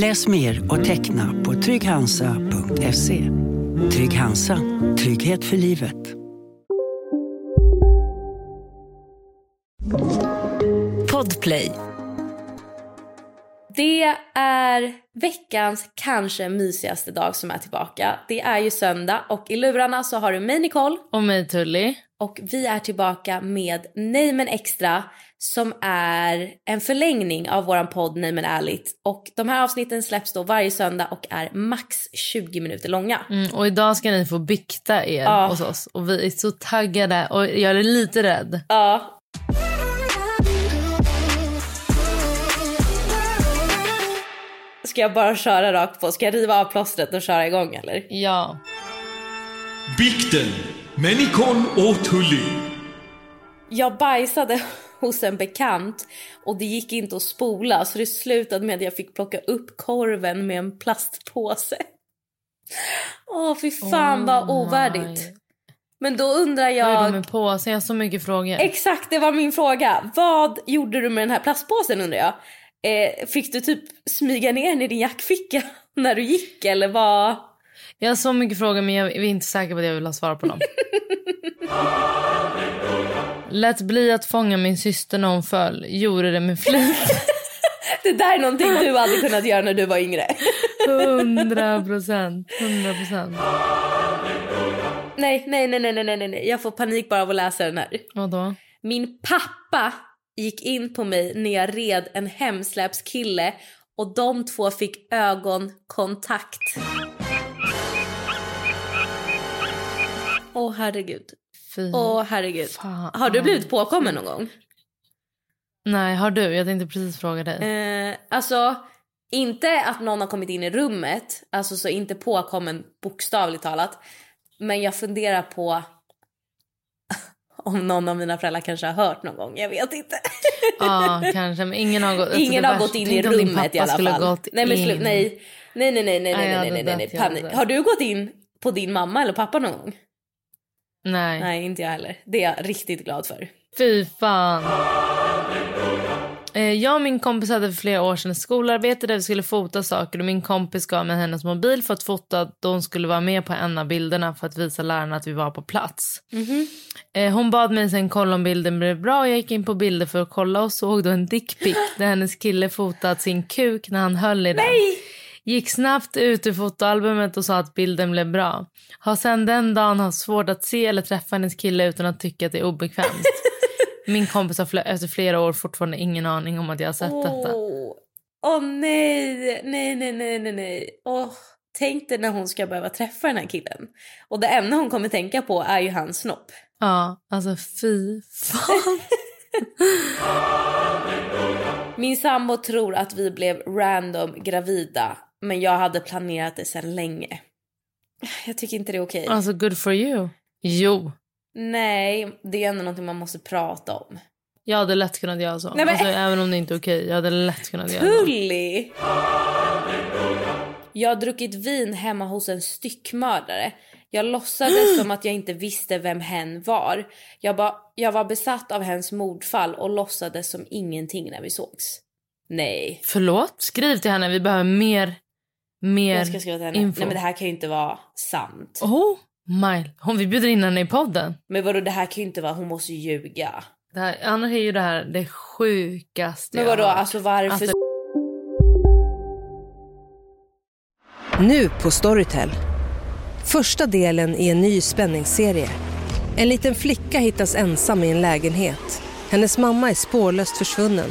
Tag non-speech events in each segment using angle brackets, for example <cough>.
Läs mer och teckna på trygghansa.se. Trygg Hansa. Trygghet för livet. Podplay. Det är veckans kanske mysigaste dag som är tillbaka. Det är ju söndag och i lurarna så har du mig Nicole. Och mig Tully. Och vi är tillbaka med Nej men extra som är en förlängning av våran podd Nej men ärligt. Och de här avsnitten släpps då varje söndag och är max 20 minuter långa. Mm, och idag ska ni få bykta er Ja. hos oss. Och vi är så taggade och jag är lite rädd. Ja. Ska jag bara köra rakt på? Ska jag riva av plåstret och köra igång eller? Ja. Bikten med Nicole och Tully. Jag bajsade hos en bekant och det gick inte att spola så det slutade med att jag fick plocka upp korven med en plastpåse. Åh fy fan vad Oh ovärdigt. my. Men då undrar Vad är jag... det med påsen? Jag har så mycket frågor. Exakt, det var min fråga. Vad gjorde du med den här plastpåsen undrar jag? Eh, fick du typ smyga ner den i din jackficka <laughs> när du gick eller vad? Jag har så mycket frågor men jag är inte säker på att jag vill ha svar på dem. <laughs> Lät bli att fånga min syster när hon föll. Gjorde det med flit. <laughs> Det där är någonting du hade kunnat göra när du var yngre. Hundra procent. Hundra procent. Nej, nej, nej, nej, nej, nej, nej. Jag får panik bara av att läsa den här. Vadå? Min pappa gick in på mig när jag red en hemsläpskille och de två fick ögonkontakt. Åh herregud. Fy. Åh herregud. fan. Har du blivit påkommen någon gång? Nej, har du? Jag tänkte precis fråga dig. Eh, alltså, inte att någon har kommit in i rummet, alltså så inte påkommen bokstavligt talat. Men jag funderar på <laughs> om någon av mina föräldrar kanske har hört någon gång, jag vet inte. Ja, kanske. Men ingen har gått, alltså, Ingen har gått in i tänk om din rummet i pappa alla skulle fall. Gått nej, men in. slu- nej. Nej, nej, nej, nej, Nej, jag nej, nej, hade nej, nej, nej, dött, jag hade panik. dött. Har du gått in på din mamma eller pappa någon gång? Nej. Nej, inte jag heller. Det är jag riktigt glad för. Fy fan. Eh, Jag och min kompis hade för flera år sedan ett skolarbete där vi skulle fota saker och min kompis gav mig hennes mobil för att fota då hon skulle vara med på en av bilderna för att visa lärarna att vi var på plats. Eh, Hon bad mig sen kolla om bilden blev bra och jag gick in på bilder för att kolla och såg då en dickpic där hennes kille fotat sin kuk när han höll i den. Gick snabbt ut ur fotoalbumet och sa att bilden blev bra. Har sen den dagen haft svårt att se eller träffa hennes kille utan att tycka att det är obekvämt. <laughs> Min kompis har fl- efter flera år fortfarande ingen aning om att jag har sett detta. Åh Åh, nej, nej, nej, nej, nej, nej. Åh, tänk dig när hon ska behöva träffa den här killen. Och det enda hon kommer tänka på är ju hans snopp. Ja, alltså fy fan. <laughs> Min sambo tror att vi blev random gravida, men jag hade planerat det sedan länge. Jag tycker inte det är okej. Alltså good for you. Jo, Nej, det är ändå någonting man måste prata om. jag hade lätt kunnat göra så. Nej, men- Alltså, även om det inte är okej. Jag hade lätt kunnat göra så. Tully! Jag har druckit vin hemma hos en styckmördare. Jag låtsades som att jag inte visste vem hen var. Jag, ba, jag var besatt av hens mordfall och låtsades som ingenting när vi sågs. Nej. Förlåt? Skriv till henne. Vi behöver mer, mer Jag ska skriva till henne. info. Nej men det här kan ju inte vara sant. Oh my. Hon, vi bjuder in henne i podden. Men vadå det här kan ju inte vara, hon måste ju ljuga. Det här, annars är ju det här det sjukaste Men jag vadå har hört. alltså varför? Alltså- Nu på Storytel. Första delen i en ny spänningsserie. En liten flicka hittas ensam i en lägenhet. Hennes mamma är spårlöst försvunnen.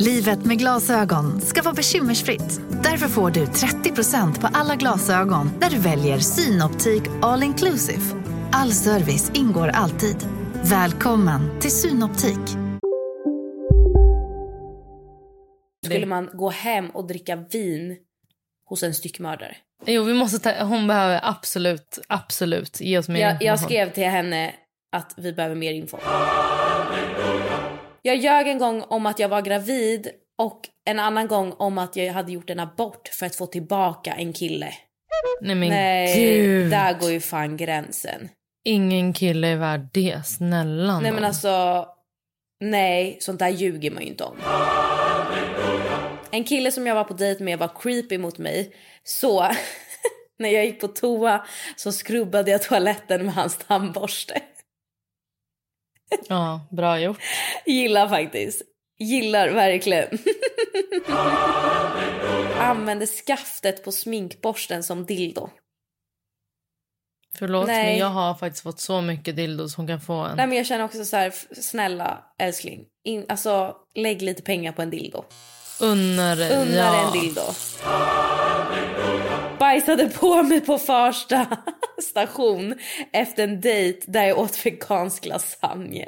Livet med glasögon ska vara bekymmersfritt. Därför får du 30% på alla glasögon när du väljer Synoptik All Inclusive. All service ingår alltid. Välkommen till Synoptik. Skulle man gå hem och dricka vin hos en styckmördare? Jo, vi måste ta, hon behöver absolut, absolut ge oss mer Jag, information. jag skrev till henne att vi behöver mer info. Jag ljög en gång om att jag var gravid och en annan gång om att jag hade gjort en abort för att få tillbaka en kille. Nej men Nej, gud. där går ju fan gränsen. Ingen kille är värd det, snälla Nej men alltså, nej, sånt där ljuger man ju inte om. En kille som jag var på dejt med var creepy mot mig. Så <laughs> när jag gick på toa så skrubbade jag toaletten med hans tandborste. Ja, bra gjort. Gillar faktiskt. Gillar verkligen. Använde skaftet på sminkborsten som dildo. Förlåt, Nej. men jag har faktiskt fått så mycket dildos hon kan få en. Nej men jag känner också så här, snälla älskling. In, alltså lägg lite pengar på en dildo. Unna dig, Unna ja. en dildo. Bajsade på mig på Farsta <laughs> station efter en dejt där jag åt vegansk lasagne.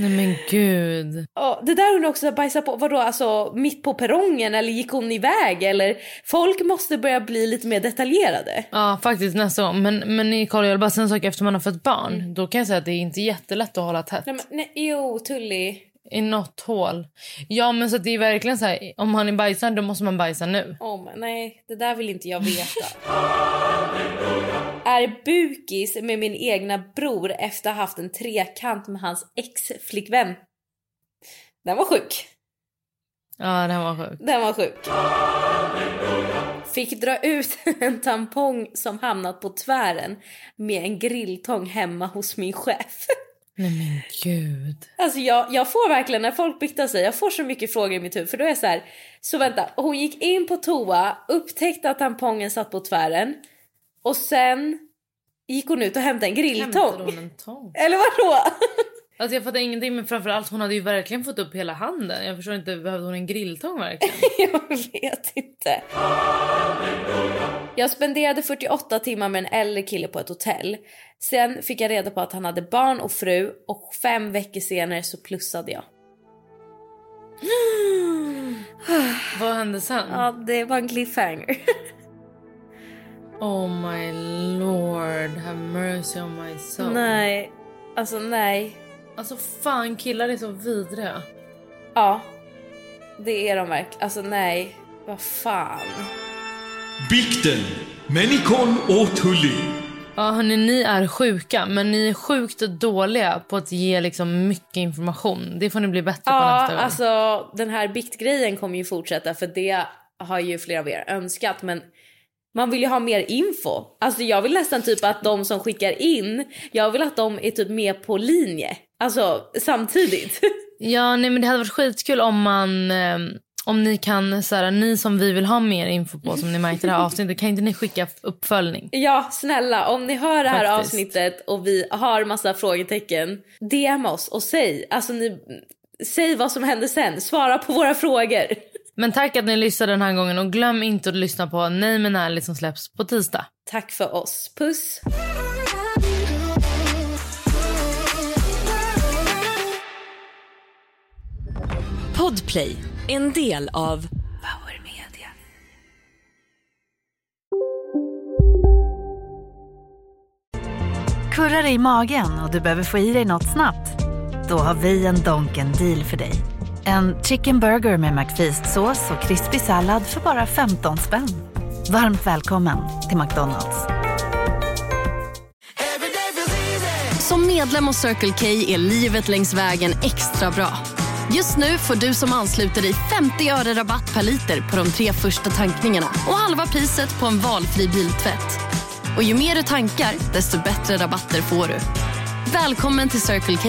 Nej men gud. Ja, det där hon också bajsa på, vadå alltså mitt på perrongen eller gick hon iväg eller folk måste börja bli lite mer detaljerade. Ja, faktiskt nästa gång. Men, men Nicole, jag vill bara säga en sak. Efter man har fått barn, Mm. då kan jag säga att det är inte jättelätt att hålla tätt. Nej, men, nej, jo, Tully. I något hål. Ja, men så det är verkligen så här, om han är bajsad då måste man bajsa nu. Oh, men, nej, det där vill inte jag veta. är bukis med min egna bror efter att ha haft en trekant med hans ex-flickvän. Den var sjuk. Ja, den var sjuk. Den var sjuk. Fick dra ut <laughs> en tampong som hamnat på tvären med en grilltång hemma hos min chef. Nej men gud. Alltså jag, jag får verkligen, när folk biktar sig, jag får så mycket frågor i mitt huvud. För då är så här, så vänta, hon gick in på toa, upptäckte att tampongen satt på tvären och sen gick hon ut och hämtade en grilltång. Hämtade hon en tång? Eller vadå? Alltså jag fattar ingenting men framförallt hon hade ju verkligen fått upp hela handen. Jag förstår inte, behövde hon en grilltång verkligen? <laughs> jag vet inte. Jag spenderade 48 timmar med en äldre kille på ett hotell. Sen fick jag reda på att han hade barn och fru och fem veckor senare så plussade jag. <gasps> Vad hände sen? Ja, det var en cliffhanger. <laughs> Oh my lord, have mercy on my soul. Nej, alltså nej. Alltså fan killar är så vidriga. Ja, det är de verkligen. Alltså nej, vad fan. Bikten med Nicole och Tully. Ja hörni, ni är sjuka men ni är sjukt dåliga på att ge liksom mycket information. Det får ni bli bättre på Ja, nästa gång. alltså den här biktgrejen kommer ju fortsätta för det har ju flera av er önskat men man vill ju ha mer info. Alltså jag vill nästan typ att de som skickar in, jag vill att de är typ med på linje. Alltså samtidigt. <laughs> Ja, nej men det hade varit skitkul om man eh, om ni kan så här, ni som vi vill ha mer info på som ni märkte det här avsnittet kan inte ni skicka uppföljning? Ja, snälla, om ni hör det här Faktiskt. avsnittet och vi har massa frågetecken, DM oss och säg, alltså ni, säg vad som hände sen, svara på våra frågor. Men tack att ni lyssnade den här gången och glöm inte att lyssna på Nej men ärligt som släpps på tisdag. Tack för oss, puss! Podplay, en del av Power Media. Kurrar i magen och du behöver få i dig något snabbt? Då har vi en Donken deal för dig. En chicken burger med McFeast-sås och krispig sallad för bara 15 spänn. Varmt välkommen till McDonalds. Som medlem hos Circle K är livet längs vägen extra bra. Just nu får du som ansluter dig 50 öre rabatt per liter på de tre första tankningarna och halva priset på en valfri biltvätt. Och ju mer du tankar, desto bättre rabatter får du. Välkommen till Circle K.